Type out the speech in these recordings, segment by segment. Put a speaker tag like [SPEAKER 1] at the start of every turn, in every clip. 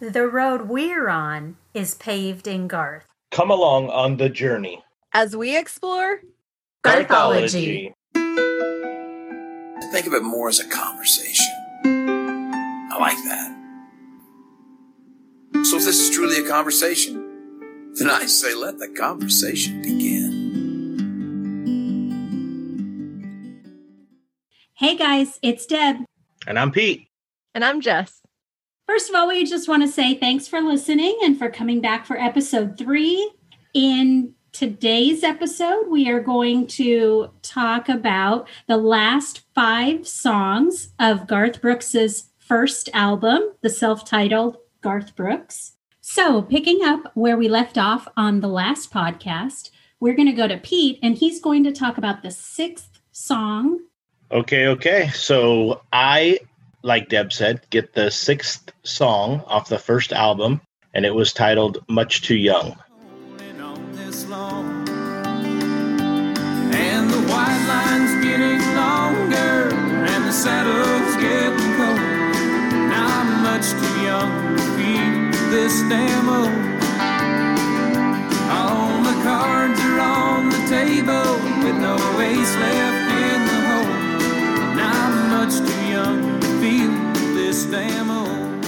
[SPEAKER 1] The road we're on is paved in Garth.
[SPEAKER 2] Come along on the journey.
[SPEAKER 3] As we explore
[SPEAKER 1] Garthology.
[SPEAKER 4] Think of it more as a conversation. I like that. So if this is truly a conversation, then I say let the conversation begin.
[SPEAKER 5] Hey guys, it's Deb.
[SPEAKER 2] And I'm Pete.
[SPEAKER 3] And I'm Jess.
[SPEAKER 5] First of all, we just want to say thanks for listening and for coming back for episode three. In today's episode, we are going to talk about the last five songs of Garth Brooks's first album, the self-titled Garth Brooks. So, picking up where we left off on the last podcast, we're going to go to Pete and he's going to talk about the sixth song
[SPEAKER 2] Okay, okay. So I, like Deb said, get the sixth song off the first album, and it was titled Much Too Young.
[SPEAKER 6] And the white line's getting longer, and the saddle's getting cold. Now I'm much too young to feel this damn old. Damn old.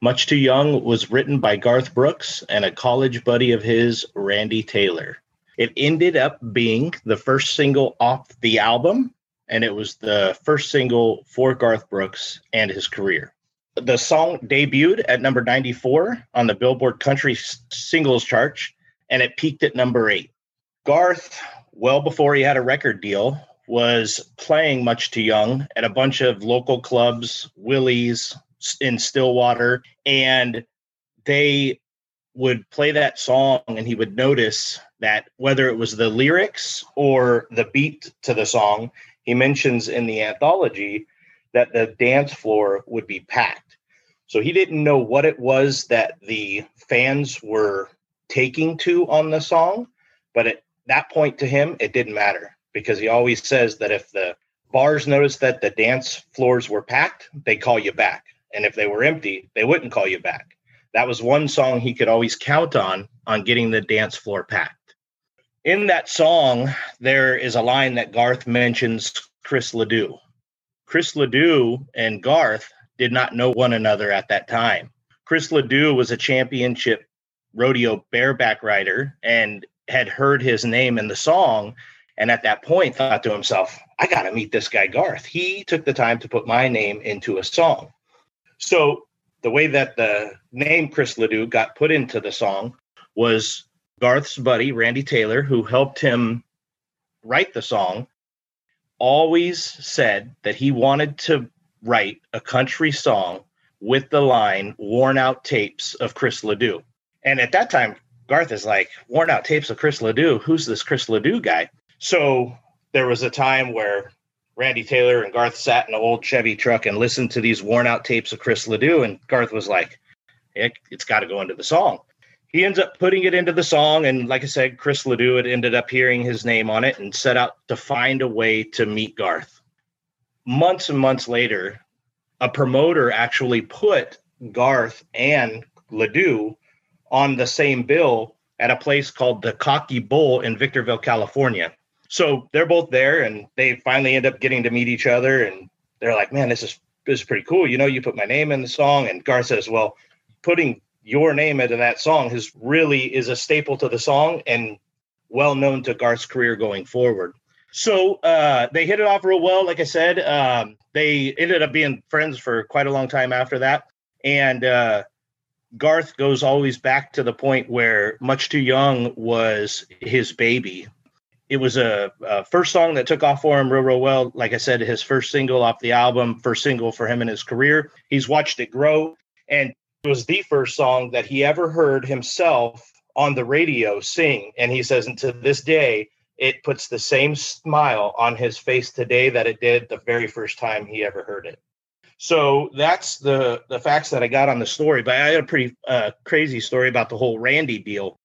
[SPEAKER 2] Much Too Young was written by Garth Brooks and a college buddy of his, Randy Taylor. It ended up being the first single off the album, and it was the first single for Garth Brooks and his career. The song debuted at number 94 on the Billboard Country Singles Chart, and it peaked at number eight. Garth, well before he had a record deal, was playing Much Too Young at a bunch of local clubs, Willie's in Stillwater, and they would play that song and he would notice that whether it was the lyrics or the beat to the song, he mentions in the anthology that the dance floor would be packed. So he didn't know what it was that the fans were taking to on the song, but at that point to him, it didn't matter because he always says that if the bars noticed that the dance floors were packed, they call you back. And if they were empty, they wouldn't call you back. That was one song he could always count on on getting the dance floor packed. In that song, there is a line that Garth mentions Chris Ledoux. Chris Ledoux and Garth did not know one another at that time. Chris Ledoux was a championship rodeo bareback rider and had heard his name in the song and at that point thought to himself, I got to meet this guy Garth. He took the time to put my name into a song. So the way that the name Chris Ledoux got put into the song was Garth's buddy Randy Taylor, who helped him write the song, always said that he wanted to write a country song with the line worn out tapes of Chris Ledoux. And at that time, Garth is like, worn out tapes of Chris Ledoux. Who's this Chris Ledoux guy? So there was a time where Randy Taylor and Garth sat in an old Chevy truck and listened to these worn out tapes of Chris Ledoux. And Garth was like, it, it's got to go into the song. He ends up putting it into the song. And like I said, Chris Ledoux had ended up hearing his name on it and set out to find a way to meet Garth. Months and months later, a promoter actually put Garth and Ledoux on the same bill at a place called the Cocky Bull in Victorville, California. So they're both there and they finally end up getting to meet each other and they're like, man, this is this is pretty cool. You know, you put my name in the song. And Garth says, well, putting your name into that song is really is a staple to the song and well known to Garth's career going forward. So uh, they hit it off real well. Like I said, um, they ended up being friends for quite a long time after that. And uh, Garth goes always back to the point where Much Too Young was his baby. It was a, a, first song that took off for him real, real well. Like I said, his first single off the album, first single for him in his career. He's watched it grow, and it was the first song that he ever heard himself on the radio sing. And he says, and to this day, it puts the same smile on his face today that it did the very first time he ever heard it. So that's the the facts that I got on the story. But I had a pretty uh, crazy story about the whole Randy deal.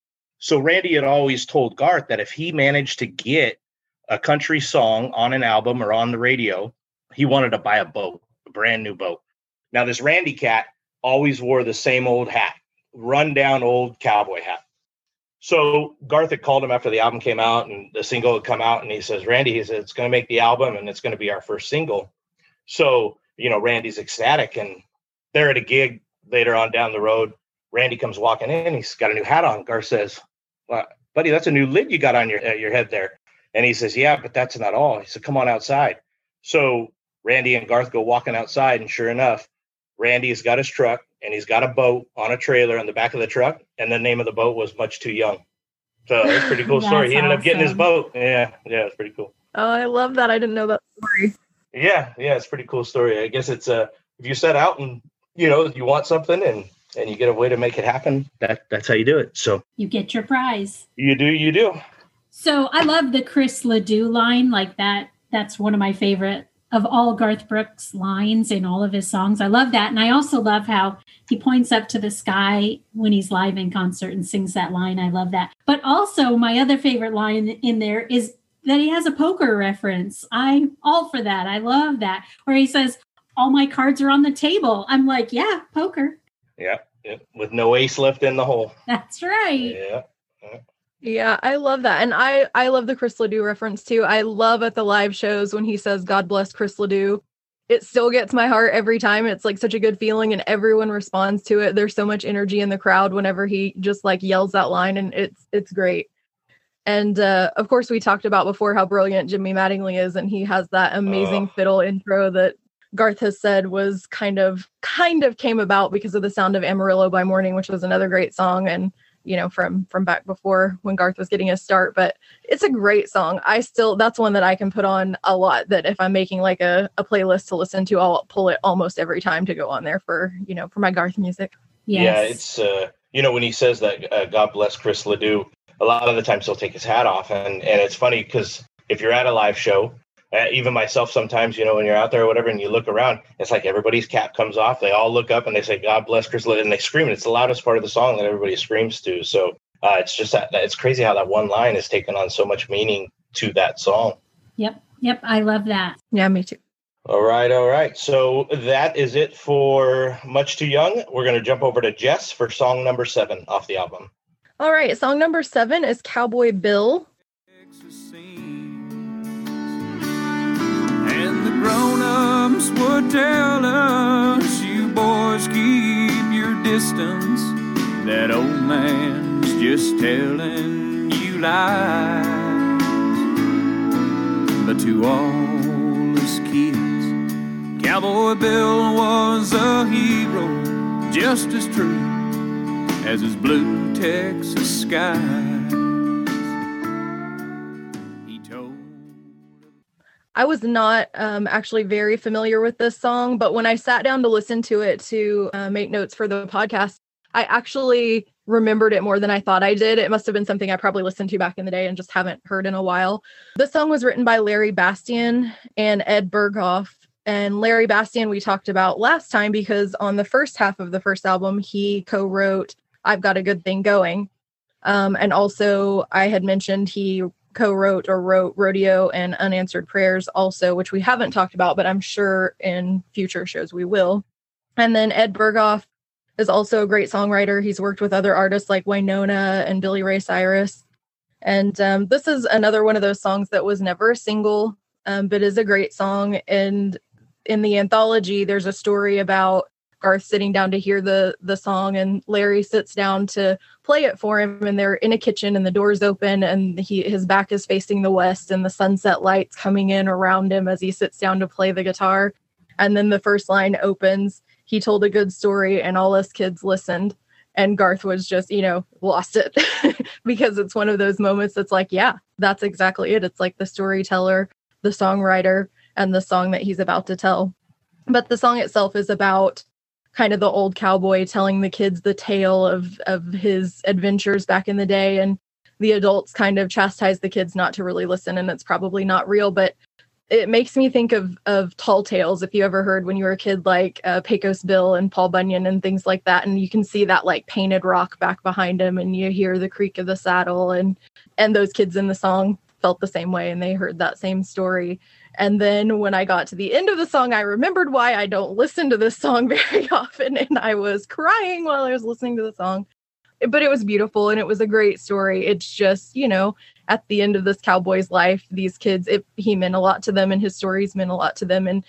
[SPEAKER 2] So Randy had always told Garth that if he managed to get a country song on an album or on the radio, he wanted to buy a boat, a brand new boat. Now, this Randy cat always wore the same old hat, run down old cowboy hat. So Garth had called him after the album came out and the single had come out, and he says, Randy, he said, it's going to make the album and it's going to be our first single. So, you know, Randy's ecstatic and they're at a gig later on down the road. Randy comes walking in, he's got a new hat on. Garth says, well, buddy, that's a new lid you got on your, uh, your head there. And he says, yeah, but that's not all. He said, come on outside. So Randy and Garth go walking outside, and sure enough, Randy has got his truck and he's got a boat on a trailer on the back of the truck, and the name of the boat was Much Too Young. So it's pretty cool story. He ended up getting his boat. Yeah, yeah, it's pretty cool.
[SPEAKER 3] Oh, I love that. I didn't know that story.
[SPEAKER 2] Yeah, yeah, it's a pretty cool story. I guess it's uh if you set out and you know you want something and and you get a way to make it happen, that that's how you do it. So
[SPEAKER 5] You get your prize.
[SPEAKER 2] you do, you do.
[SPEAKER 5] So I love the Chris Ledoux line like that. That's one of my favorite of all Garth Brooks lines in all of his songs. I love that. And I also love how he points up to the sky when he's live in concert and sings that line. I love that. But also my other favorite line in there is that he has a poker reference. I'm all for that. I love that. Where he says, All my cards are on the table. I'm like, yeah, poker.
[SPEAKER 2] Yeah, yeah. With no ace left in the hole.
[SPEAKER 5] That's right.
[SPEAKER 2] Yeah.
[SPEAKER 3] Yeah, I love that. And I I love the Chris Ledoux reference too. I love at the live shows when he says God bless Chris Ledoux. It still gets my heart every time. It's like such a good feeling and everyone responds to it. There's so much energy in the crowd whenever he just like yells that line and it's it's great. And uh of course we talked about before how brilliant Jimmy Mattingly is and he has that amazing
[SPEAKER 2] Oh.
[SPEAKER 3] fiddle intro that Garth has said was kind of kind of came about because of the sound of Amarillo by Morning, which was another great song and you know from from back before when Garth was getting his start but it's a great song I still that's one that I can put on a lot that if I'm making like a, a playlist to listen to I'll pull it almost every time to go on there for you know for my Garth music
[SPEAKER 5] Yes.
[SPEAKER 2] Yeah, it's uh, you know when he says that uh, God bless Chris Ledoux, a lot of the times he'll take his hat off, and and it's funny because if you're at a live show, uh, even myself sometimes, you know, when you're out there or whatever, and you look around, it's like everybody's cap comes off. They all look up and they say God bless Chris Ledoux, and they scream. It's the loudest part of the song that everybody screams to. So uh, it's just that that- it's crazy how that one line has taken on so much meaning to that song.
[SPEAKER 5] Yep. Yep. I love that.
[SPEAKER 3] yeah me too
[SPEAKER 2] All right, all right. So that is it for Much Too Young. We're going to jump over to Jess for song number seven off the album.
[SPEAKER 3] all right song number seven is Cowboy Bill
[SPEAKER 6] would tell us, you boys keep your distance. That old man's just telling you lies. But to all us kids, Cowboy Bill was a hero, just as true as his blue Texas skies.
[SPEAKER 3] I was not um, actually very familiar with this song, but when I sat down to listen to it to uh, make notes for the podcast, I actually remembered it more than I thought I did. It must have been something I probably listened to back in the day and just haven't heard in a while. This song was written by Larry Bastian and Ed Berghoff. And Larry Bastian, we talked about last time because on the first half of the first album, he co wrote I've Got a Good Thing Going. Um, and also, I had mentioned he co-wrote or wrote rodeo and unanswered prayers also which we haven't talked about but i'm sure in future shows we will. And then ed berghoff is also a great songwriter. He's worked with other artists like wynonna and billy ray cyrus. And um, this is another one of those songs that was never a single um, but is a great song. And in the anthology there's a story about garth sitting down to hear the the song and larry sits down to play it for him and they're in a kitchen and the doors open and he his back is facing the west and the sunset lights coming in around him as he sits down to play the guitar. And then the first line opens he told a good story and all us kids listened. And garth was just you know lost it because it's one of those moments that's like yeah that's exactly it. It's like the storyteller the songwriter and the song that he's about to tell. But the song itself is about kind of the old cowboy telling the kids the tale of of his adventures back in the day. And the adults kind of chastise the kids not to really listen and it's probably not real but it makes me think of of tall tales. If you ever heard when you were a kid like uh, pecos bill and paul bunyan and things like that and you can see that like painted rock back behind him and you hear the creak of the saddle and and those kids in the song felt the same way and they heard that same story And then when I got to the end of the song, I remembered why I don't listen to this song very often. And I was crying while I was listening to the song. But it was beautiful and it was a great story. It's just, you know, at the end of this cowboy's life, these kids, it, he meant a lot to them and his stories meant a lot to them. And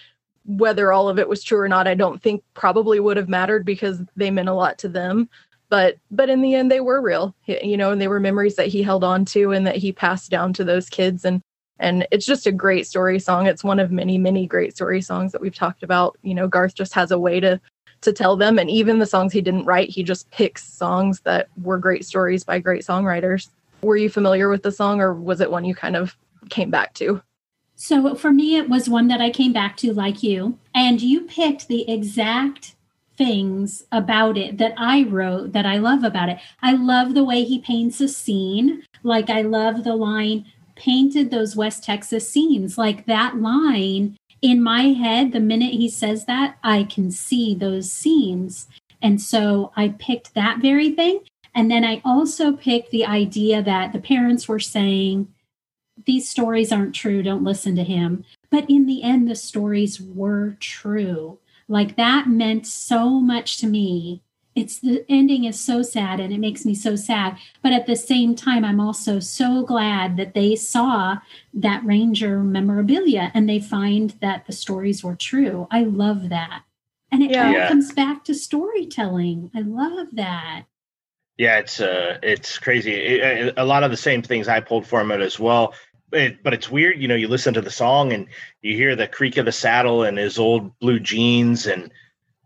[SPEAKER 3] whether all of it was true or not, I don't think probably would have mattered because they meant a lot to them. But but in the end, they were real, you know, and they were memories that he held on to and that he passed down to those kids. And and it's just a great story song. It's one of many many great story songs that we've talked about. You know, Garth just has a way to to tell them, and even the songs he didn't write, he just picks songs that were great stories by great songwriters. Were you familiar with the song, or was it one you kind of came back to?
[SPEAKER 5] So for me, it was one that I came back to, like you, and you picked the exact things about it that I wrote that I love about it. I love the way he paints a scene. Like, I love the line, painted those West Texas scenes. Like, that line in my head, the minute he says that, I can see those scenes. And so I picked that very thing. And then I also picked the idea that the parents were saying, these stories aren't true, don't listen to him. But in the end, the stories were true. Like that meant so much to me. It's the ending is so sad and it makes me so sad. But at the same time, I'm also so glad that they saw that Ranger memorabilia and they find that the stories were true. I love that. And it
[SPEAKER 3] Yeah.
[SPEAKER 5] all
[SPEAKER 2] Yeah.
[SPEAKER 5] comes back to storytelling. I love that.
[SPEAKER 2] Yeah, it's uh, it's crazy. It- it- a lot of the same things I pulled from it as well. It, but it's weird, you know. You listen to the song and you hear the creak of the saddle and his old blue jeans, and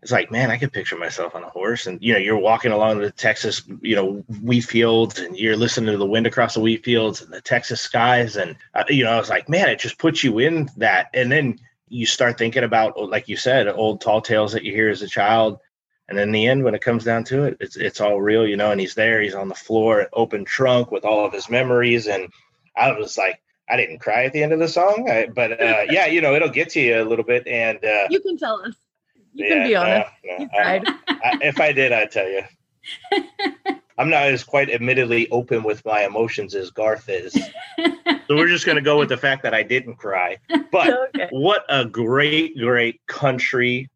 [SPEAKER 2] it's like, man, I could picture myself on a horse. And you know, you're walking along the Texas, you know, wheat fields, and you're listening to the wind across the wheat fields and the Texas skies, and uh, you know, I was like, man, it just puts you in that. And then you start thinking about, like you said, old tall tales that you hear as a child. And in the end, when it comes down to it, it's it's all real, you know. And he's there, he's on the floor, open trunk with all of his memories. And I was like, I didn't cry at the end of the song, I, but uh, yeah, you know, it'll get to you a little bit. And uh,
[SPEAKER 3] You can tell us. You
[SPEAKER 2] yeah,
[SPEAKER 3] can be honest.
[SPEAKER 2] no, I- I, if I did, I'd tell you. I'm not as quite admittedly open with my emotions as Garth is. So we're just going to go with the fact that I didn't cry. But
[SPEAKER 3] okay.
[SPEAKER 2] what a great, great country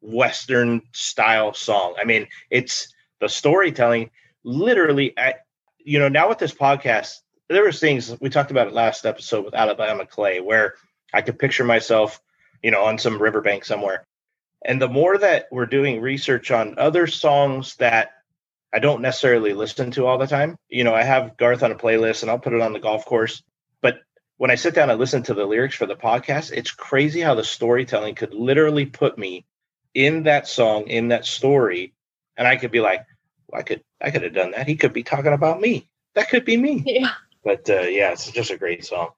[SPEAKER 2] western style song. I mean, it's the storytelling literally at you know, now with this podcast, there was things we talked about it last episode with Alabama Clay where I could picture myself, you know, on some riverbank somewhere. And the more that we're doing research on other songs that I don't necessarily listen to all the time, you know, I have Garth on a playlist and I'll put it on the golf course. But when I sit down and listen to the lyrics for the podcast, it's crazy how the storytelling could literally put me in that song, in that story, and I could be like, well, I could, I could have done that. He could be talking about me. That could be me.
[SPEAKER 3] Yeah.
[SPEAKER 2] But uh, yeah, it's just a great song.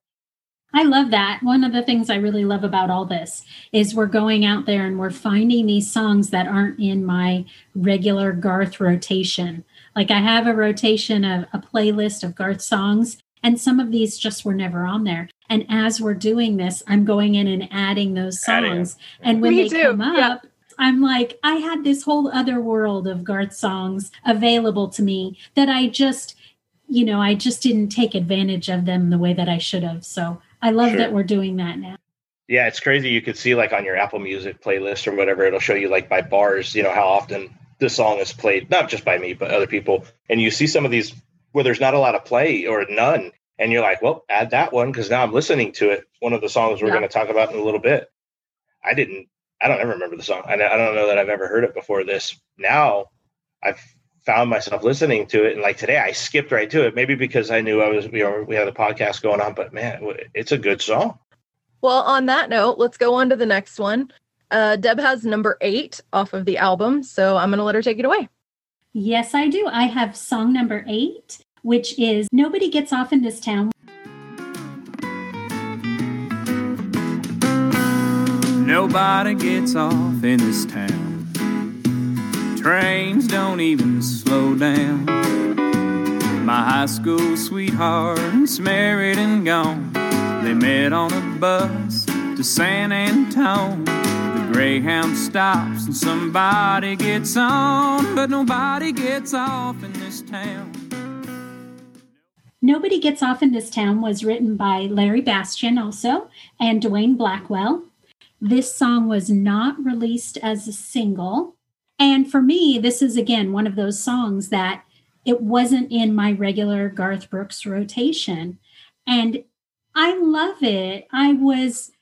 [SPEAKER 5] I love that. One of the things I really love about all this is we're going out there and we're finding these songs that aren't in my regular Garth rotation. Like I have a rotation of a playlist of Garth songs, and some of these just were never on there. And as we're doing this, I'm going in and adding those
[SPEAKER 2] Adding 'em.
[SPEAKER 5] songs. And when
[SPEAKER 3] Me
[SPEAKER 5] they
[SPEAKER 3] too,
[SPEAKER 5] come up,
[SPEAKER 3] yeah.
[SPEAKER 5] I'm like, I had this whole other world of Garth songs available to me that I just, you know, I just didn't take advantage of them the way that I should have. So I love
[SPEAKER 2] Sure.
[SPEAKER 5] that we're doing that now.
[SPEAKER 2] Yeah, it's crazy. You could see like on your Apple Music playlist or whatever, it'll show you like by bars, you know, how often this song is played, not just by me, but other people. And you see some of these where there's not a lot of play or none. And you're like, well, add that one because now I'm listening to it. One of the songs we're
[SPEAKER 3] Yeah.
[SPEAKER 2] going to talk about in a little bit. I didn't, I don't ever remember the song. I, I don't know that I've ever heard it before this. Now I've found myself listening to it. And like today, I skipped right to it. Maybe because I knew I was, you know, we had a podcast going on, but man, it's a good song.
[SPEAKER 3] Well, on that note, let's go on to the next one. Uh, Deb has number eight off of the album, so I'm going to let her take it away.
[SPEAKER 5] Yes, I do. I have song number eight, which is Nobody Gets Off in This Town.
[SPEAKER 6] Nobody gets off in this town. Trains don't even slow down. My high school sweetheart's married and gone. They met on a bus to San Antone. The Greyhound stops and somebody gets on, but nobody gets off in this town.
[SPEAKER 5] Nobody Gets Off in This Town was written by Larry Bastian also and Dwayne Blackwell. This song was not released as a single. And for me, this is again one of those songs that it wasn't in my regular Garth Brooks rotation. And I love it. I was,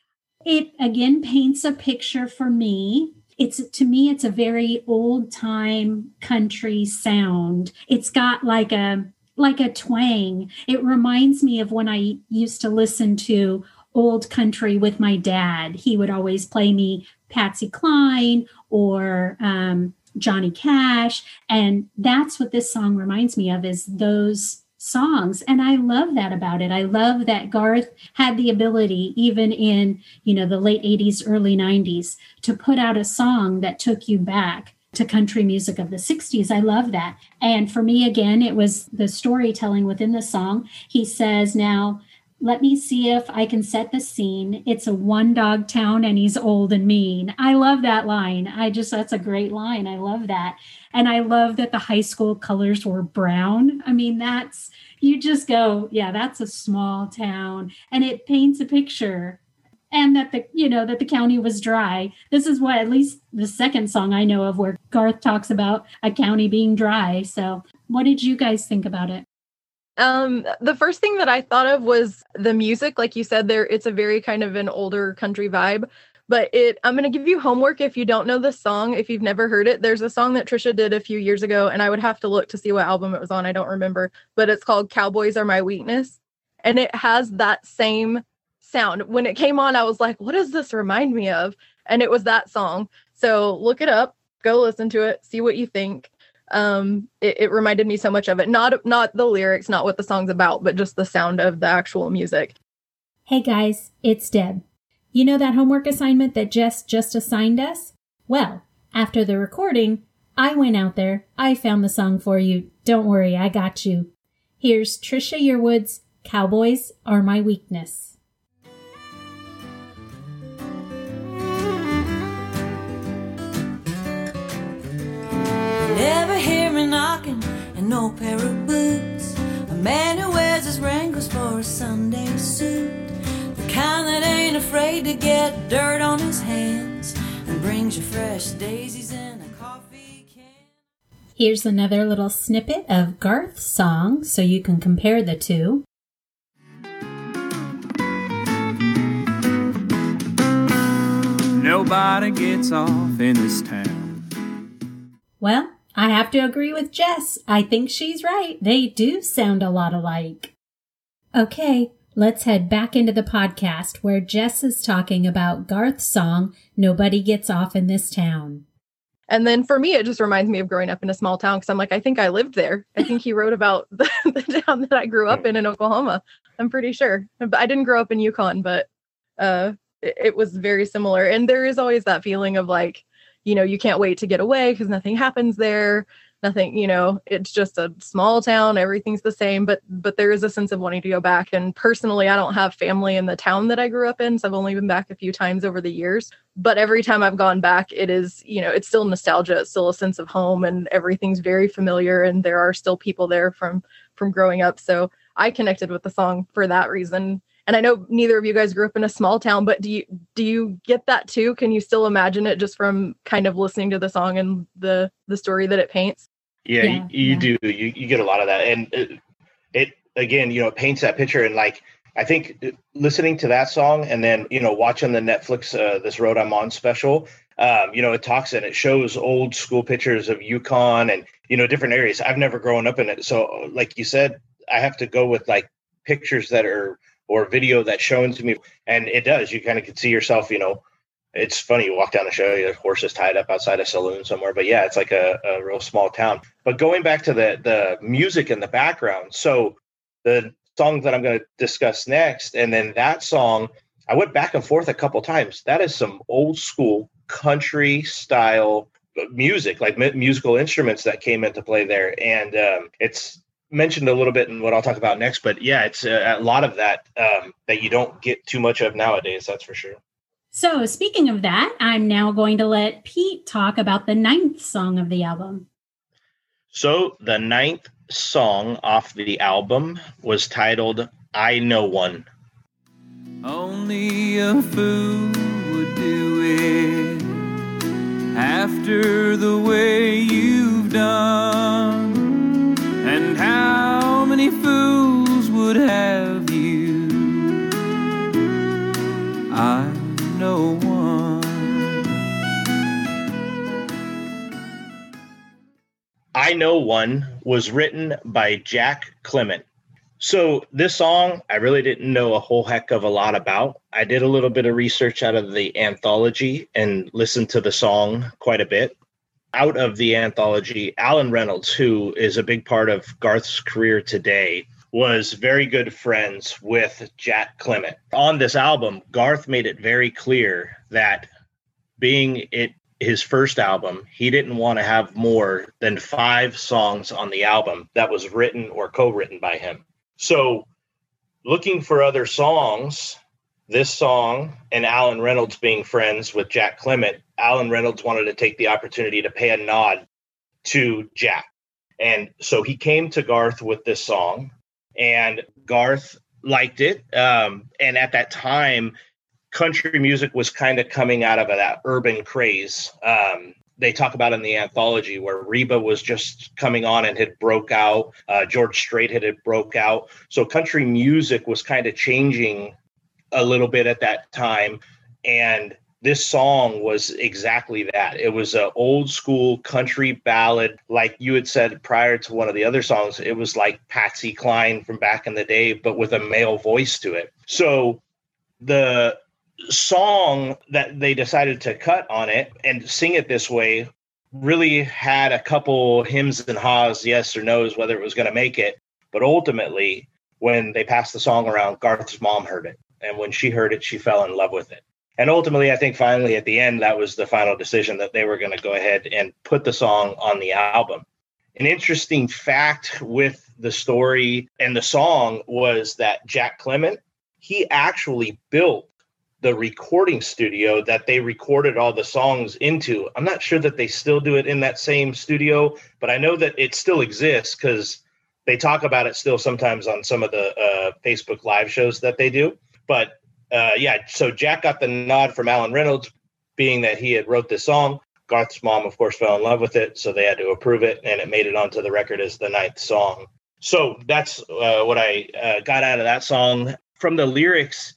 [SPEAKER 5] it again paints a picture for me. It's to me, it's a very old time country sound. It's got like a, like a twang. It reminds me of when I used to listen to old country with my dad. He would always play me Patsy Cline or um, Johnny Cash. And that's what this song reminds me of is those songs. And i love that about it. I love that garth had the ability even in you know the late 80s early 90s to put out a song that took you back to country music of the 60s i love that. And for me again it was the storytelling within the song. He says now let me see if I can set the scene. It's a one dog town and he's old and mean. I love that line. I just, that's a great line. I love that. And I love that the high school colors were brown. I mean, that's, you just go, yeah, that's a small town. And it paints a picture. And that the, you know, that the county was dry. This is what, at least the second song I know of where Garth talks about a county being dry. So, what did you guys think about it?
[SPEAKER 3] Um, the first thing that I thought of was the music. Like you said, there it's a very kind of an older country vibe. But it I'm gonna give you homework if you don't know the song, if you've never heard it. There's a song that Trisha did a few years ago, and I would have to look to see what album it was on. I don't remember, but it's called Cowboys Are My Weakness. And it has that same sound. When it came on, I was like, what does this remind me of? And it was that song. So look it up, go listen to it, see what you think um it, it, reminded me so much of it. Not not the lyrics not what the song's about but just the sound of the actual music.
[SPEAKER 7] Hey guys it's deb. You know that homework assignment that jess just assigned us? Well after the recording i went out there. I found the song for you. Don't worry i got you. Here's trisha yearwood's cowboys are my weakness
[SPEAKER 8] knocking and no pair of boots. A man who wears his Wranglers for a Sunday suit. The kind that ain't afraid to get dirt on his hands and brings you fresh daisies in a coffee can.
[SPEAKER 7] Here's another little snippet of Garth's song so you can compare the two.
[SPEAKER 6] Nobody gets off in this town.
[SPEAKER 7] Well, I have to agree with Jess. I think she's right. They do sound a lot alike. Okay, let's head back into the podcast where Jess is talking about Garth's song, Nobody Gets Off in This Town.
[SPEAKER 3] And then for me, it just reminds me of growing up in a small town because I'm like, I think I lived there. I think he wrote about the, the, town that I grew up in in Oklahoma. I'm pretty sure. But I didn't grow up in Yukon, but uh, it, it was very similar. And there is always that feeling of like, you know you can't wait to get away because nothing happens there. Nothing you know it's just a small town everything's the same but but there is a sense of wanting to go back. And personally i don't have family in the town that i grew up in so i've only been back a few times over the years. But every time i've gone back it is you know it's still nostalgia it's still a sense of home and everything's very familiar and there are still people there from from growing up. So i connected with the song for that reason and I know neither of you guys grew up in a small town, but do you do you get that too? Can you still imagine it just from kind of listening to the song and the the story that it paints?
[SPEAKER 2] Yeah, yeah you, you yeah. do. You you get a lot of that, and it, it again, you know, it paints that picture, and like I think listening to that song and then you know watching the Netflix uh, this road I'm on special, um, you know, it talks and it shows old school pictures of Yukon and you know different areas. I've never grown up in it, so like you said, I have to go with like pictures that are or video that's shown to me. And it does. You kind of can see yourself, you know, it's funny. You walk down the show, your horse is tied up outside a saloon somewhere. But yeah, it's like a, a real small town. But going back to the the music in the background. So the song that I'm going to discuss next, and then that song, I went back and forth a couple times. That is some old school country style music, like musical instruments that came into play there, and um, it's mentioned a little bit in what I'll talk about next, but yeah, it's a, a lot of that um, that you don't get too much of nowadays. That's for sure.
[SPEAKER 5] So, speaking of that, I'm now going to let Pete talk about the ninth song of the album.
[SPEAKER 2] So the ninth song off the album was titled I Know One.
[SPEAKER 6] Only a fool would do it after the way you've done. Many fools would have you? I know one.
[SPEAKER 2] I Know One was written by Jack Clement. So, this song, I really didn't know a whole heck of a lot about. I did a little bit of research out of the anthology and listened to the song quite a bit. Out of the anthology, Allen Reynolds, who is a big part of Garth's career today, was very good friends with Jack Clement. On this album, Garth made it very clear that being it his first album, he didn't want to have more than five songs on the album that was written or co written by him. So, looking for other songs, this song and Allen Reynolds being friends with Jack Clement, Allen Reynolds wanted to take the opportunity to pay a nod to Jack. And so he came to Garth with this song, and Garth liked it. Um, and at that time, country music was kind of coming out of that urban craze. Um, they talk about in the anthology where Reba was just coming on and had broke out. Uh, George Strait had, had broke out. So country music was kind of changing a little bit at that time. And this song was exactly that. It was an old school country ballad, like you had said prior to one of the other songs. It was like Patsy Cline from back in the day, but with a male voice to it. So the song that they decided to cut on it and sing it this way really had a couple hims and haws, yes or no's, whether it was going to make it. But ultimately, when they passed the song around, Garth's mom heard it. And when she heard it, she fell in love with it. And ultimately, I think finally at the end, that was the final decision that they were going to go ahead and put the song on the album. An interesting fact with the story and the song was that Jack Clement, he actually built the recording studio that they recorded all the songs into. I'm not sure that they still do it in that same studio, but I know that it still exists because they talk about it still sometimes on some of the uh, Facebook live shows that they do. But uh, yeah, so Jack got the nod from Allen Reynolds, being that he had wrote this song. Garth's mom, of course, fell in love with it, so they had to approve it, and it made it onto the record as the ninth song. So that's uh, what I uh, got out of that song. From the lyrics,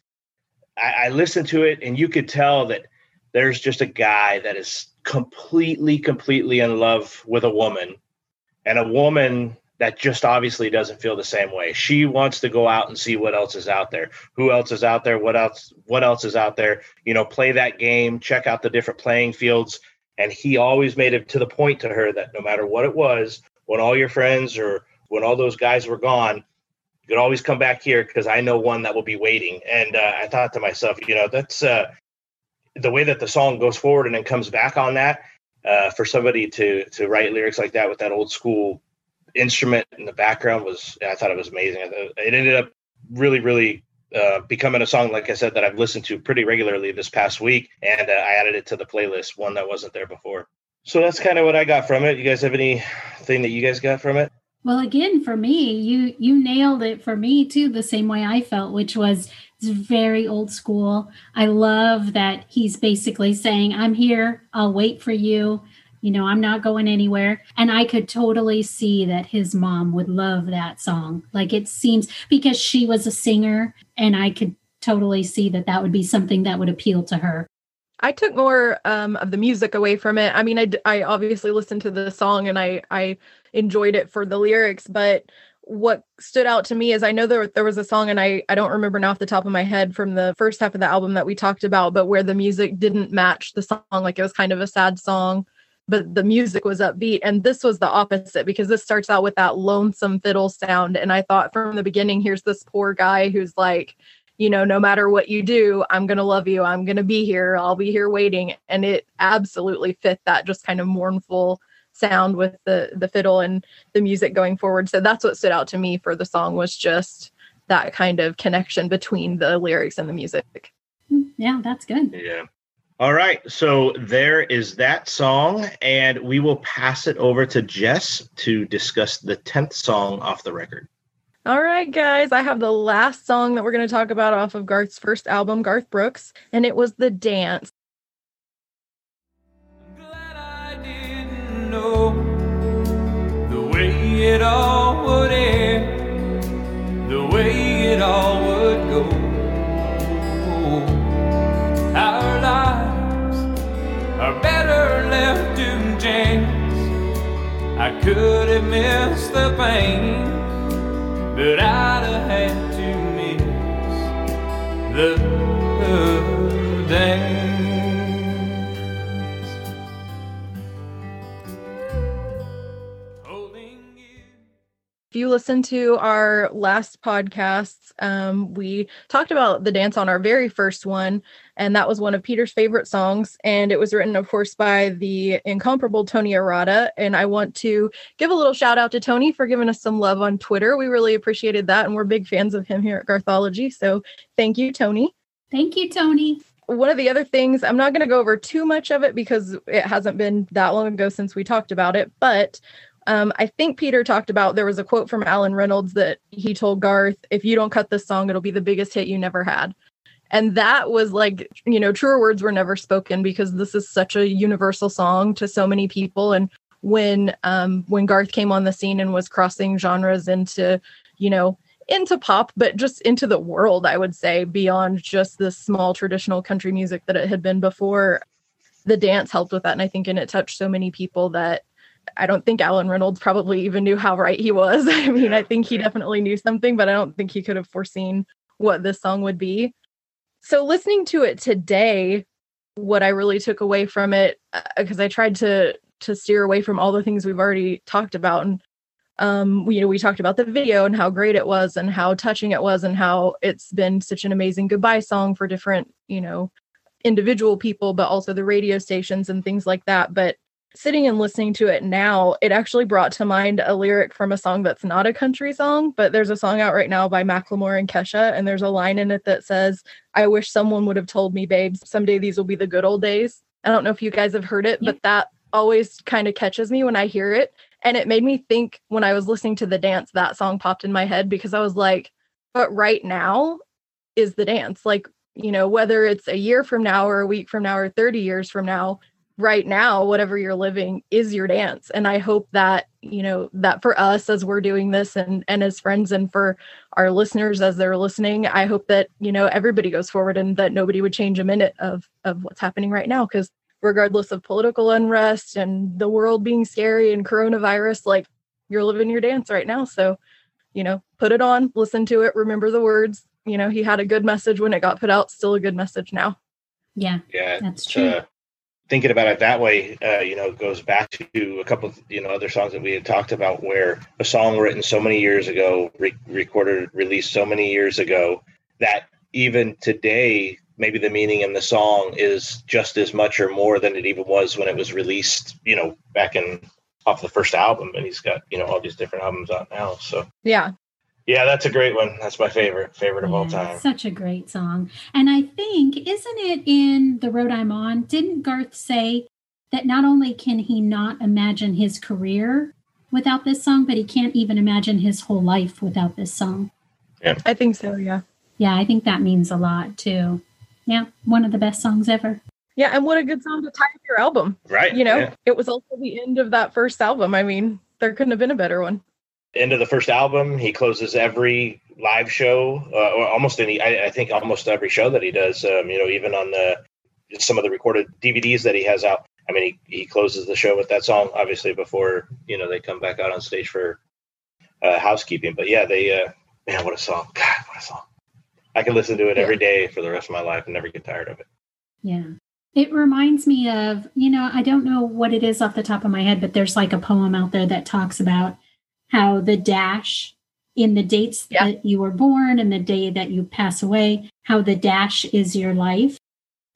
[SPEAKER 2] I, I listened to it, and you could tell that there's just a guy that is completely, completely in love with a woman, and a woman that just obviously doesn't feel the same way. She wants to go out and see what else is out there. Who else is out there? What else what else is out there? You know, play that game, check out the different playing fields. And he always made it to the point to her that no matter what it was, when all your friends or when all those guys were gone, you could always come back here because I know one that will be waiting. And uh, I thought to myself, you know, that's uh, the way that the song goes forward and then comes back on that. Uh, for somebody to to write lyrics like that with that old school instrument in the background was I thought it was amazing. It ended up really, really uh, becoming a song, like I said, that I've listened to pretty regularly this past week, and uh, I added it to the playlist, one that wasn't there before. So that's kind of what I got from it. You guys have anything that you guys got from it?
[SPEAKER 5] Well, again, for me, you you nailed it for me too, the same way I felt, which was it's very old school. I love that he's basically saying, "I'm here. I'll wait for you." You know, I'm not going anywhere. And I could totally see that his mom would love that song. Like it seems because she was a singer, and I could totally see that that would be something that would appeal to her.
[SPEAKER 3] I took more um, of the music away from it. I mean, I, I obviously listened to the song and I, I enjoyed it for the lyrics, but what stood out to me is I know there there was a song and I I don't remember now off the top of my head from the first half of the album that we talked about, but where the music didn't match the song, like it was kind of a sad song but the music was upbeat. And this was the opposite because this starts out with that lonesome fiddle sound. And i thought from the beginning here's this poor guy who's like you know no matter what you do i'm going to love you. I'm going to be here. I'll be here waiting. And it absolutely fit that just kind of mournful sound with the the fiddle and the music going forward. So that's what stood out to me for the song was just that kind of connection between the lyrics and the music.
[SPEAKER 5] Hmm, yeah that's good.
[SPEAKER 2] Yeah All right, so there is that song, and we will pass it over to Jess to discuss the 10th song off the record.
[SPEAKER 3] All right, guys, I have the last song that we're going to talk about off of Garth's first album, Garth Brooks, and it was The Dance.
[SPEAKER 6] Glad I didn't know the way it all would end, I could have missed the pain, but I'd have had to miss the dance.
[SPEAKER 3] If you listen to our last podcasts, um, we talked about the dance on our very first one, and that was one of Peter's favorite songs. And it was written, of course, by the incomparable Tony Arata. And I want to give a little shout out to Tony for giving us some love on Twitter. We really appreciated that, and we're big fans of him here at Garthology. So thank you, Tony.
[SPEAKER 5] Thank you, Tony.
[SPEAKER 3] one of the other things i'm not going to go over too much of it because it hasn't been that long ago since we talked about it but um, i think peter talked about there was a quote from allen reynolds that he told garth if you don't cut this song it'll be the biggest hit you never had and that was like you know truer words were never spoken because this is such a universal song to so many people and when um when garth came on the scene and was crossing genres into you know into pop, but just into the world, I would say, beyond just the small traditional country music that it had been before. The dance helped with that. And I think and it touched so many people that I don't think Allen Reynolds probably even knew how right he was. I mean, I think he definitely knew something, but I don't think he could have foreseen what this song would be. So listening to it today, what I really took away from it, because I tried to to steer away from all the things we've already talked about and um we, you know we talked about the video and how great it was and how touching it was and how it's been such an amazing goodbye song for different you know individual people but also the radio stations and things like that but sitting and listening to it now it actually brought to mind a lyric from a song that's not a country song but there's a song out right now by Macklemore and Kesha and there's a line in it that says I wish someone would have told me babes someday these will be the good old days I don't know if you guys have heard it but that always kind of catches me when I hear it and it made me think when I was listening to the dance, that song popped in my head because I was like, but right now is the dance. Like, you know, whether it's a year from now or a week from now or 30 years from now, right now, whatever you're living is your dance. And I hope that, you know, that for us as we're doing this and and as friends and for our listeners as they're listening, I hope that, you know, everybody goes forward and that nobody would change a minute of of what's happening right now. Cause regardless of political unrest and the world being scary and coronavirus, like you're living your dance right now. So, you know, put it on, listen to it, remember the words. You know, he had a good message when it got put out, still a good message now.
[SPEAKER 5] Yeah,
[SPEAKER 2] Yeah,
[SPEAKER 5] that's true.
[SPEAKER 2] uh, thinking about it that way, uh, you know, goes back to a couple of you know other songs that we had talked about, where a song written so many years ago, re- recorded, released so many years ago, that even today, maybe the meaning in the song is just as much or more than it even was when it was released, you know, back in off the first album. And he's got you know all these different albums out now. So
[SPEAKER 3] Yeah.
[SPEAKER 2] Yeah, that's a great one. That's my favorite, favorite of all time.
[SPEAKER 5] Such a great song. And I think, isn't it in The Road I'm On? Didn't Garth say that not only can he not imagine his career without this song, but he can't even imagine his whole life without this song? Yeah.
[SPEAKER 3] I think so. Yeah.
[SPEAKER 5] Yeah, I think that means a lot too. Yeah, one of the best songs ever.
[SPEAKER 3] Yeah. And what a good song to tie up your album.
[SPEAKER 2] Right?
[SPEAKER 3] You know,
[SPEAKER 2] Yeah.
[SPEAKER 3] it was also the end of that first album. I mean, there couldn't have been a better one.
[SPEAKER 2] End of the first album. He closes every live show, uh, or almost any. I, I think almost every show that he does. Um, you know, even on the some of the recorded DVDs that he has out. I mean, he, he closes the show with that song, obviously before you know they come back out on stage for uh, housekeeping. But yeah, they uh, man, what a song! God, what a song! I can listen to it every day for the rest of my life and never get tired of it.
[SPEAKER 5] Yeah. It reminds me of, you know, I don't know what it is off the top of my head, but there's like a poem out there that talks about how the dash in the dates
[SPEAKER 3] Yeah.
[SPEAKER 5] that you were born and the day that you pass away, how the dash is your life.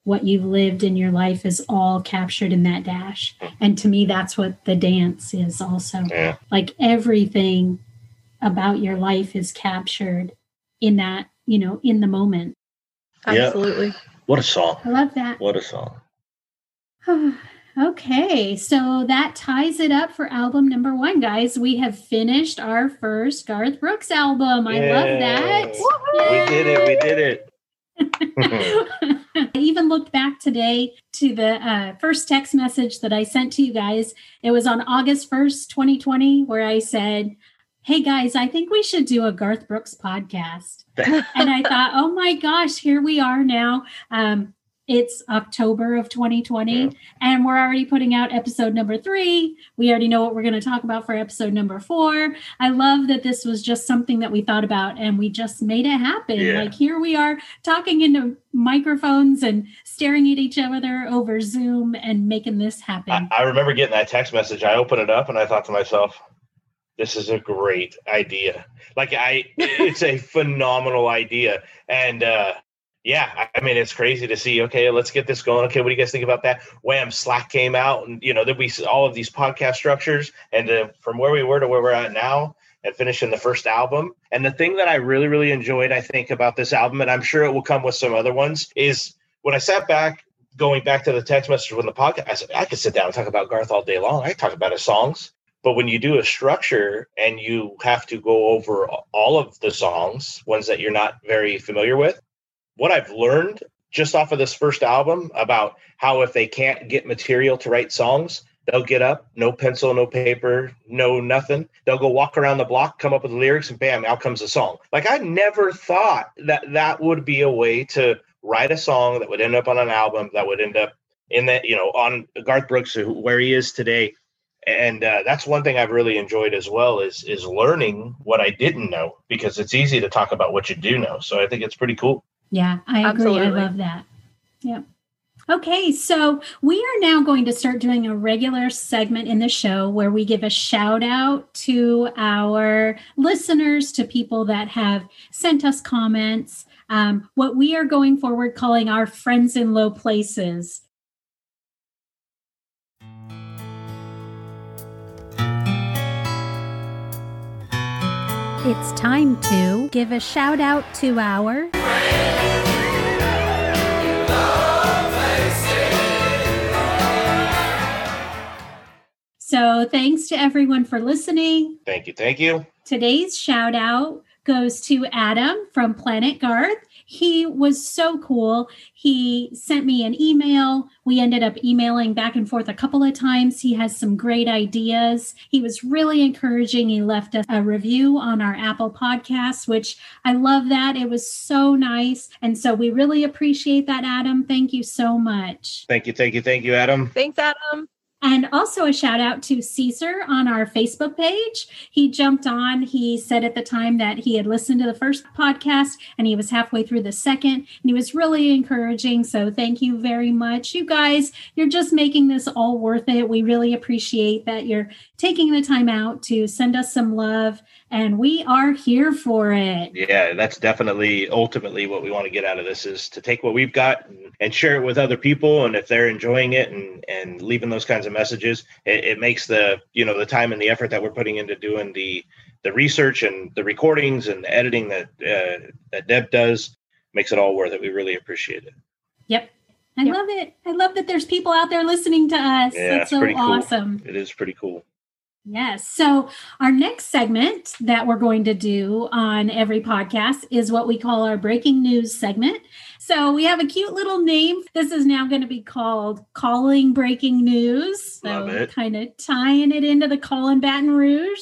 [SPEAKER 5] What you've lived in your life is all captured in that dash. And to me, that's what the dance is also.
[SPEAKER 2] Yeah.
[SPEAKER 5] Like everything about your life is captured in that, you know, in the moment.
[SPEAKER 2] Yeah.
[SPEAKER 3] Absolutely.
[SPEAKER 2] What a song!
[SPEAKER 5] I love that.
[SPEAKER 2] What a song!
[SPEAKER 5] okay, so that ties it up for album number one, guys. We have finished our first Garth Brooks album. I love that.
[SPEAKER 2] We did it. We did it.
[SPEAKER 5] I even looked back today to the uh, first text message that I sent to you guys. It was on August 1st, 2020, where I said, Hey guys, I think we should do a Garth Brooks podcast. and I thought, oh my gosh, here we are now. Um, it's October of 2020,
[SPEAKER 2] Yeah.
[SPEAKER 5] and we're already putting out episode number three. We already know what we're going to talk about for episode number four. I love that this was just something that we thought about and we just made it happen.
[SPEAKER 2] Yeah.
[SPEAKER 5] Like here we are talking into microphones and staring at each other over Zoom and making this
[SPEAKER 2] I,
[SPEAKER 5] happen.
[SPEAKER 2] I remember getting that text message. I opened it up and I thought to myself, this is a great idea. Like I it's a phenomenal idea. And uh yeah, I- mean it's crazy to see. Okay, let's get this going. Okay, what do you guys think about that? Wham! Slack came out, and you know then we all of these podcast structures, and uh, from where we were to where we're at now, and finishing the first album. And the thing that I really, really enjoyed, I think, about this album, and I'm sure it will come with some other ones, is when I sat back, going back to the text message from the podcast, I said, I could sit down and talk about Garth all day long. I talk about his songs. But when you do a structure and you have to go over all of the songs, ones that you're not very familiar with, what I've learned just off of this first album about how if they can't get material to write songs, they'll get up, no pencil, no paper, no nothing. They'll go walk around the block, come up with the lyrics, and bam, out comes a song. Like I never thought that that would be a way to write a song that would end up on an album that would end up in that, you know, on Garth Brooks, where he is today. And uh, that's one thing I've really enjoyed as well is is learning what I didn't know because it's easy to talk about what you do know. So I think it's pretty cool.
[SPEAKER 5] Yeah, I agree.
[SPEAKER 3] Absolutely.
[SPEAKER 5] I love that. Yep. Okay, so we are now going to start doing a regular segment in the show where we give a shout out to our listeners, to people that have sent us comments. Um, what we are going forward calling our friends in low places.
[SPEAKER 7] It's time to give a shout out to our
[SPEAKER 5] So thanks to everyone for listening.
[SPEAKER 2] Thank you. Thank you.
[SPEAKER 5] Today's shout out goes to Adam from Planet Garth. He was so cool. He sent me an email. We ended up emailing back and forth a couple of times. He has some great ideas. He was really encouraging. He left us a review on our Apple podcast, which I love that. It was so nice. And so we really appreciate that, Adam. Thank you so much.
[SPEAKER 2] Thank you. Thank you. Thank you, Adam.
[SPEAKER 3] Thanks, Adam.
[SPEAKER 5] And also a shout out to Caesar on our Facebook page. He jumped on. He said at the time that he had listened to the first podcast and he was halfway through the second, and he was really encouraging. So thank you very much. You guys, you're just making this all worth it. We really appreciate that you're taking the time out to send us some love, and we are here for it.
[SPEAKER 2] Yeah, that's definitely ultimately what we want to get out of this is to take what we've got and, and share it with other people. And if they're enjoying it and and leaving those kinds of messages, it, it makes the you know the time and the effort that we're putting into doing the the research and the recordings and the editing that uh, that Deb does makes it all worth it. We really appreciate it.
[SPEAKER 5] Yep. I
[SPEAKER 3] Yep.
[SPEAKER 5] love it. I love that there's people out there listening to us.
[SPEAKER 2] Yeah,
[SPEAKER 5] That's
[SPEAKER 2] it's
[SPEAKER 5] so
[SPEAKER 2] pretty cool.
[SPEAKER 5] awesome.
[SPEAKER 2] It is pretty cool.
[SPEAKER 5] Yes. So, our next segment that we're going to do on every podcast is what we call our breaking news segment. So, we have a cute little name. This is now going to be called Calling Breaking News. So, kind of tying it into the call in Baton Rouge.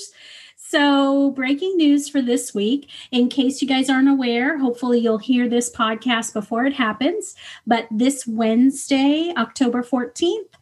[SPEAKER 5] So, breaking news for this week. In case you guys aren't aware, hopefully you'll hear this podcast before it happens. But this Wednesday, October 14th,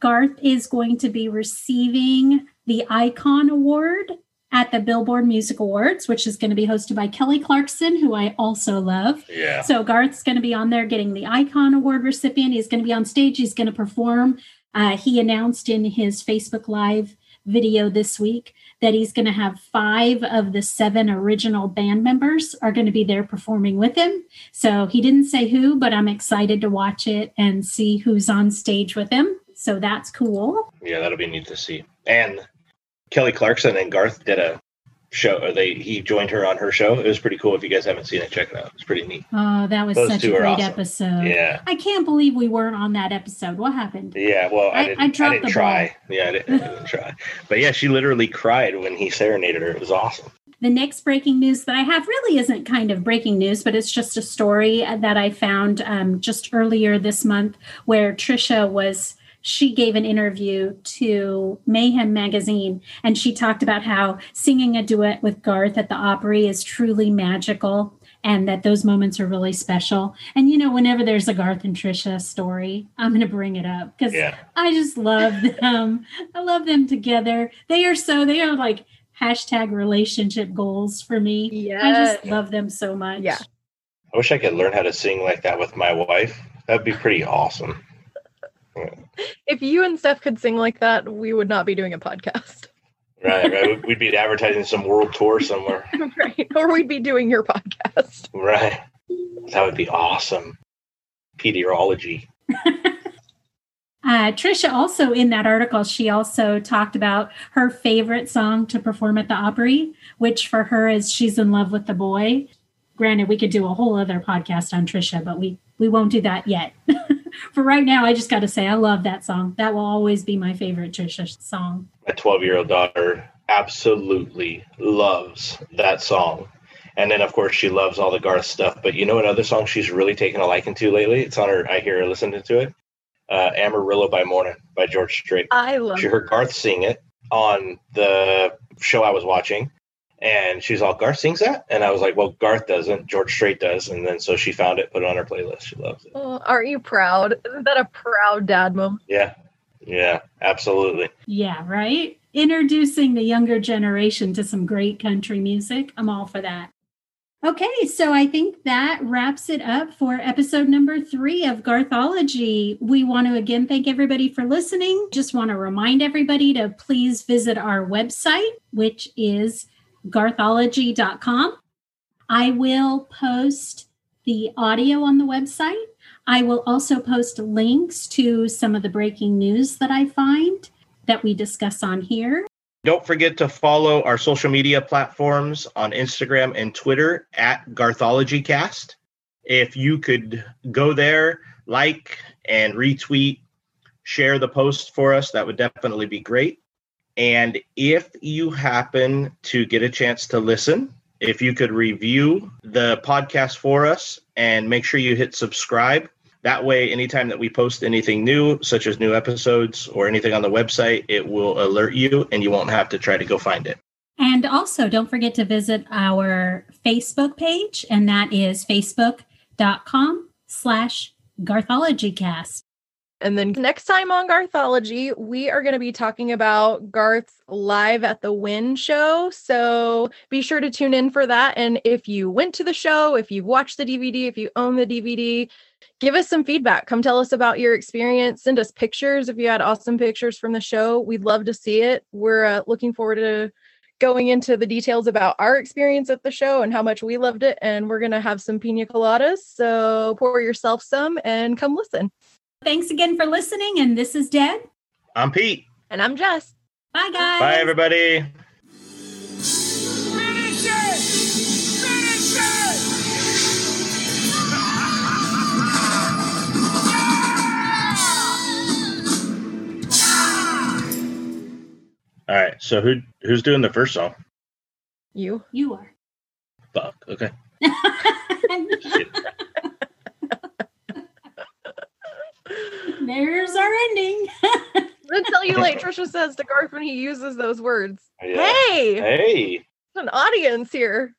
[SPEAKER 5] Garth is going to be receiving the Icon Award at the Billboard Music Awards, which is going to be hosted by Kelly Clarkson, who I also love.
[SPEAKER 2] Yeah.
[SPEAKER 5] So Garth's going to be on there getting the Icon Award recipient. He's going to be on stage. He's going to perform. Uh, he announced in his Facebook Live video this week that he's going to have five of the seven original band members are going to be there performing with him. So he didn't say who, but I'm excited to watch it and see who's on stage with him. So that's cool.
[SPEAKER 2] Yeah, that'll be neat to see. And Kelly Clarkson and Garth did a show. Or they he joined her on her show. It was pretty cool. If you guys haven't seen it, check it out. It's pretty neat.
[SPEAKER 5] Oh, that was
[SPEAKER 2] Those
[SPEAKER 5] such a great
[SPEAKER 2] awesome.
[SPEAKER 5] episode.
[SPEAKER 2] Yeah.
[SPEAKER 5] I can't believe we weren't on that episode. What happened?
[SPEAKER 2] Yeah, well, I,
[SPEAKER 5] I-
[SPEAKER 2] didn't.
[SPEAKER 5] I
[SPEAKER 2] I, didn't
[SPEAKER 5] the
[SPEAKER 2] try. Yeah, I didn't, I didn't try. But yeah, she literally cried when he serenaded her. It was awesome.
[SPEAKER 5] The next breaking news that I have really isn't kind of breaking news, but it's just a story that I found um, just earlier this month where Trisha was. She gave an interview to Mayhem magazine and she talked about how singing a duet with Garth at the Opry is truly magical and that those moments are really special. And you know, whenever there's a Garth and Trisha story, I'm going to bring it up because
[SPEAKER 2] Yeah.
[SPEAKER 5] I just love them. I love them together. They are so, they are like hashtag relationship goals for me. Yeah. I just love them so much.
[SPEAKER 3] Yeah.
[SPEAKER 2] I wish I could learn how to sing like that with my wife. That'd be pretty awesome.
[SPEAKER 3] If you and Steph could sing like that, we would not be doing a podcast.
[SPEAKER 2] Right, right. We'd be advertising some world tour somewhere.
[SPEAKER 3] right. Or we'd be doing your podcast.
[SPEAKER 2] Right. That would be awesome. Pediurology.
[SPEAKER 5] Uh, Trisha also in that article, she also talked about her favorite song to perform at the Opry, which for her is "She's in Love with the Boy." Granted, we could do a whole other podcast on Trisha, but we we won't do that yet. For right now, I just got to say I love that song. That will always be my favorite Trisha song.
[SPEAKER 2] My 12 year old daughter absolutely loves that song. And then, of course, she loves all the Garth stuff. But you know another song she's really taken a liking to lately? It's on her, I hear her listening to it. Uh, Amarillo by Morning by George Strait.
[SPEAKER 3] I love
[SPEAKER 2] She heard Garth sing it on the show I was watching. And she's all, Garth sings that? And I was like, well, Garth doesn't. George Strait does. And then so she found it, put it on her playlist. She loves it.
[SPEAKER 3] Oh, aren't you proud? Isn't that a proud dad moment?
[SPEAKER 2] Yeah. Yeah, absolutely.
[SPEAKER 5] Yeah, right. Introducing the younger generation to some great country music. I'm all for that. Okay, so I think that wraps it up for episode number three of Garthology. We want to again thank everybody for listening. Just want to remind everybody to please visit our website, which is garthology.com. I will post the audio on the website. I will also post links to some of the breaking news that I find that we discuss on here.
[SPEAKER 2] Don't forget to follow our social media platforms on Instagram and Twitter at GarthologyCast. If you could go there, like and retweet, share the post for us, that would definitely be great. And if you happen to get a chance to listen, if you could review the podcast for us and make sure you hit subscribe. That way, anytime that we post anything new, such as new episodes or anything on the website, it will alert you and you won't have to try to go find it.
[SPEAKER 5] And also, don't forget to visit our Facebook page, and that is facebook.com slash garthologycast.
[SPEAKER 3] And then next time on Garthology, we are going to be talking about Garth's live at the Wynn show. So be sure to tune in for that. And if you went to the show, if you've watched the DVD, if you own the DVD, give us some feedback. Come tell us about your experience. Send us pictures if you had awesome pictures from the show. We'd love to see it. We're uh, looking forward to going into the details about our experience at the show and how much we loved it. And we're going to have some pina coladas. So pour yourself some and come listen.
[SPEAKER 5] Thanks again for listening, and this is Deb.
[SPEAKER 2] I'm Pete.
[SPEAKER 3] And I'm Jess.
[SPEAKER 5] Bye, guys.
[SPEAKER 2] Bye, everybody.
[SPEAKER 6] Finish it! Finish it!
[SPEAKER 2] All right. So who who's doing the first song?
[SPEAKER 3] You.
[SPEAKER 5] You are.
[SPEAKER 2] Fuck. Okay.
[SPEAKER 5] There's our ending.
[SPEAKER 3] Until you like Trisha says to Garth when he uses those words.
[SPEAKER 2] Oh, yeah.
[SPEAKER 3] Hey,
[SPEAKER 2] Hey.
[SPEAKER 3] an audience here.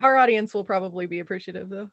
[SPEAKER 3] Our audience will probably be appreciative though.